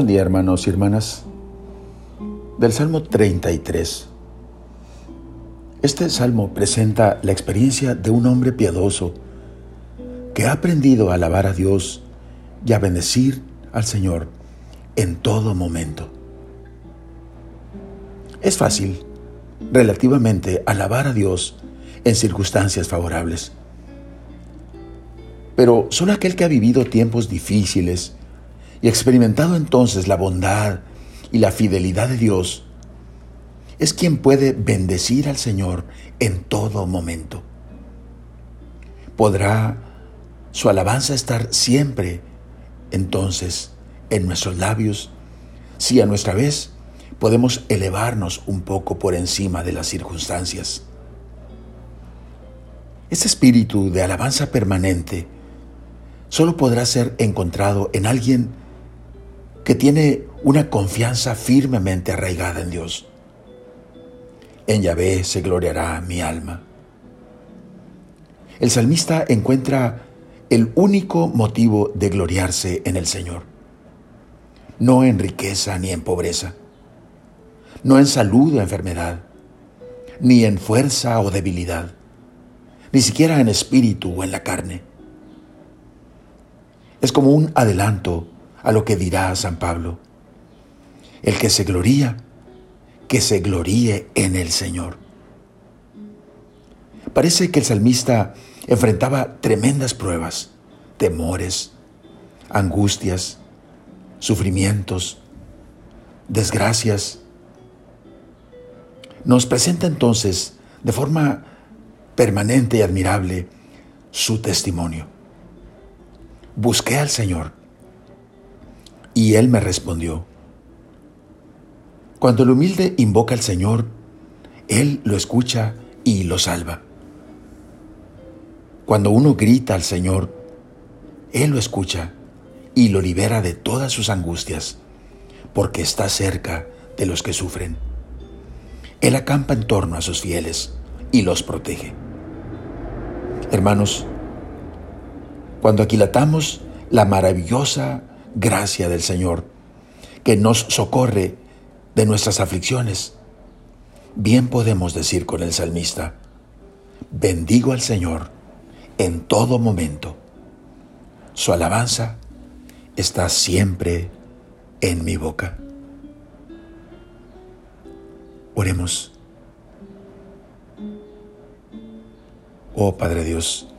Buen día hermanos y hermanas. Del Salmo 33. Este salmo presenta la experiencia de un hombre piadoso que ha aprendido a alabar a Dios y a bendecir al Señor en todo momento. Es fácil, relativamente, alabar a Dios en circunstancias favorables. Pero solo aquel que ha vivido tiempos difíciles y experimentado entonces la bondad y la fidelidad de Dios, es quien puede bendecir al Señor en todo momento. Podrá su alabanza estar siempre entonces en nuestros labios si a nuestra vez podemos elevarnos un poco por encima de las circunstancias. Este espíritu de alabanza permanente solo podrá ser encontrado en alguien que tiene una confianza firmemente arraigada en Dios. En Yahvé se gloriará mi alma. El salmista encuentra el único motivo de gloriarse en el Señor, no en riqueza ni en pobreza, no en salud o enfermedad, ni en fuerza o debilidad, ni siquiera en espíritu o en la carne. Es como un adelanto a lo que dirá San Pablo. El que se gloría, que se gloríe en el Señor. Parece que el salmista enfrentaba tremendas pruebas, temores, angustias, sufrimientos, desgracias. Nos presenta entonces de forma permanente y admirable su testimonio. Busqué al Señor y Él me respondió. Cuando el humilde invoca al Señor, Él lo escucha y lo salva. Cuando uno grita al Señor, Él lo escucha y lo libera de todas sus angustias, porque está cerca de los que sufren. Él acampa en torno a sus fieles y los protege. Hermanos, cuando aquilatamos la maravillosa gracia del Señor, que nos socorre de nuestras aflicciones, bien podemos decir con el salmista, bendigo al Señor en todo momento. Su alabanza está siempre en mi boca. Oremos. Oh Padre Dios,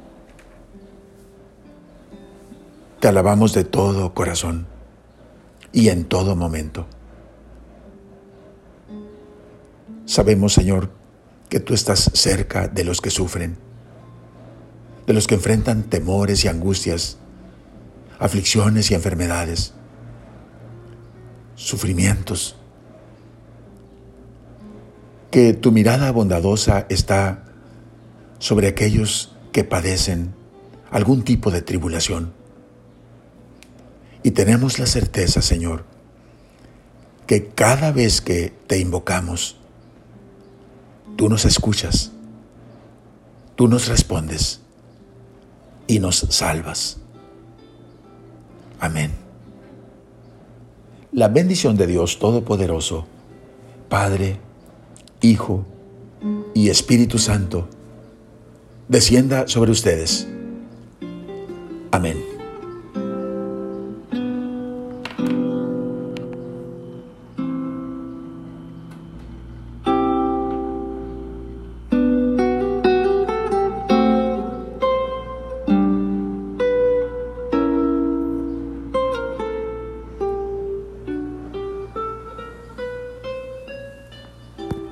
te alabamos de todo corazón y en todo momento. Sabemos, Señor, que tú estás cerca de los que sufren de los que enfrentan temores y angustias, aflicciones y enfermedades, sufrimientos. Que tu mirada bondadosa está sobre aquellos que padecen algún tipo de tribulación. Y tenemos la certeza, Señor, que cada vez que te invocamos, tú nos escuchas, tú nos respondes y nos salvas. Amén. La bendición de Dios Todopoderoso, Padre, Hijo y Espíritu Santo, descienda sobre ustedes. Amén.